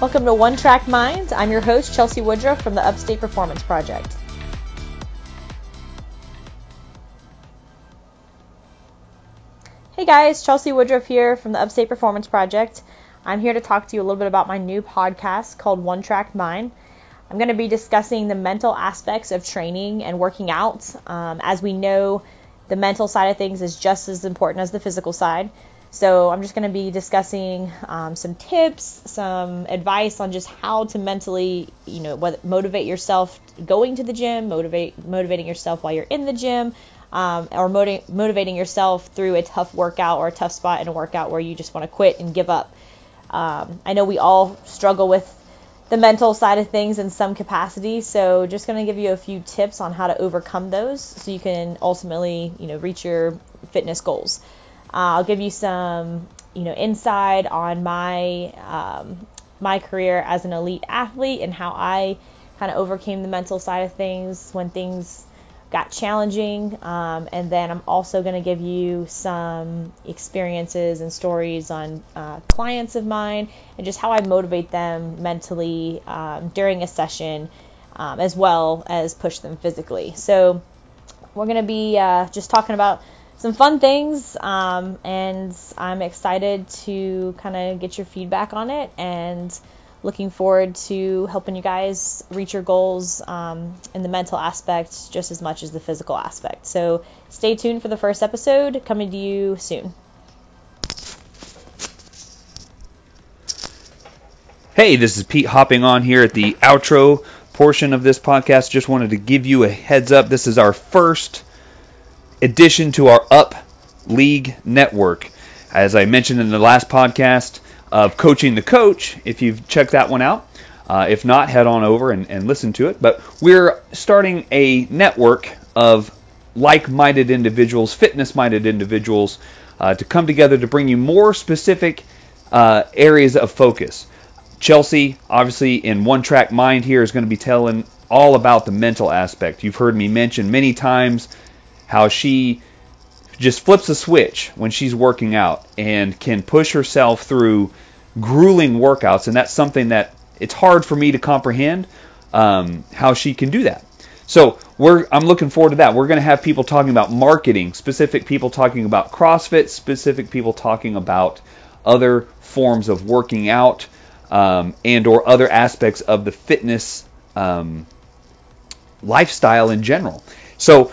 Welcome to One Track Mind. I'm your host, Chelsi Woodruff from the Upstate Performance Project. Hey guys, Chelsi Woodruff here from the Upstate Performance Project. I'm here to talk to you a little bit about my new podcast called One Track Mind. I'm going to be discussing the mental aspects of training and working out. Um, as we know, the mental side of things is just as important as the physical side. So I'm just going to be discussing um, some tips, some advice on just how to mentally, you know, motivate yourself going to the gym, motivate motivating yourself while you're in the gym, um, or motiv- motivating yourself through a tough workout or a tough spot in a workout where you just want to quit and give up. Um, I know we all struggle with the mental side of things in some capacity, so just going to give you a few tips on how to overcome those so you can ultimately, you know, reach your fitness goals. Uh, I'll give you some, you know, insight on my um, my career as an elite athlete and how I kind of overcame the mental side of things when things got challenging. Um, and then I'm also going to give you some experiences and stories on uh, clients of mine and just how I motivate them mentally um, during a session, um, as well as push them physically. So we're going to be uh, just talking about some fun things, um, and I'm excited to kind of get your feedback on it and looking forward to helping you guys reach your goals um, in the mental aspect just as much as the physical aspect. So stay tuned for the first episode coming to you soon. Hey, this is Pete hopping on here at the outro portion of this podcast. Just wanted to give you a heads up. This is our first addition to our Up League network. As I mentioned in the last podcast of Coaching the Coach, if you've checked that one out, uh, if not, head on over and, and listen to it. But we're starting a network of like minded individuals, fitness minded individuals, uh, to come together to bring you more specific uh, areas of focus. Chelsi, obviously, in One Track Mind here, is going to be telling all about the mental aspect. You've heard me mention many times how she just flips a switch when she's working out and can push herself through grueling workouts, and that's something that it's hard for me to comprehend um, how she can do that. So I'm looking forward to that. We're going to have people talking about marketing, specific people talking about CrossFit, specific people talking about other forms of working out um, and or other aspects of the fitness um, lifestyle in general. So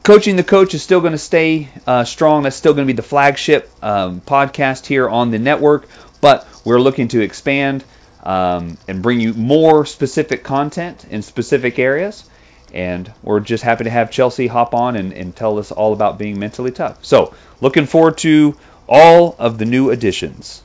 Coaching the Coach is still going to stay uh, strong. That's still going to be the flagship um, podcast here on the network, but we're looking to expand um, and bring you more specific content in specific areas. And we're just happy to have Chelsi hop on and, and tell us all about being mentally tough. So, looking forward to all of the new additions.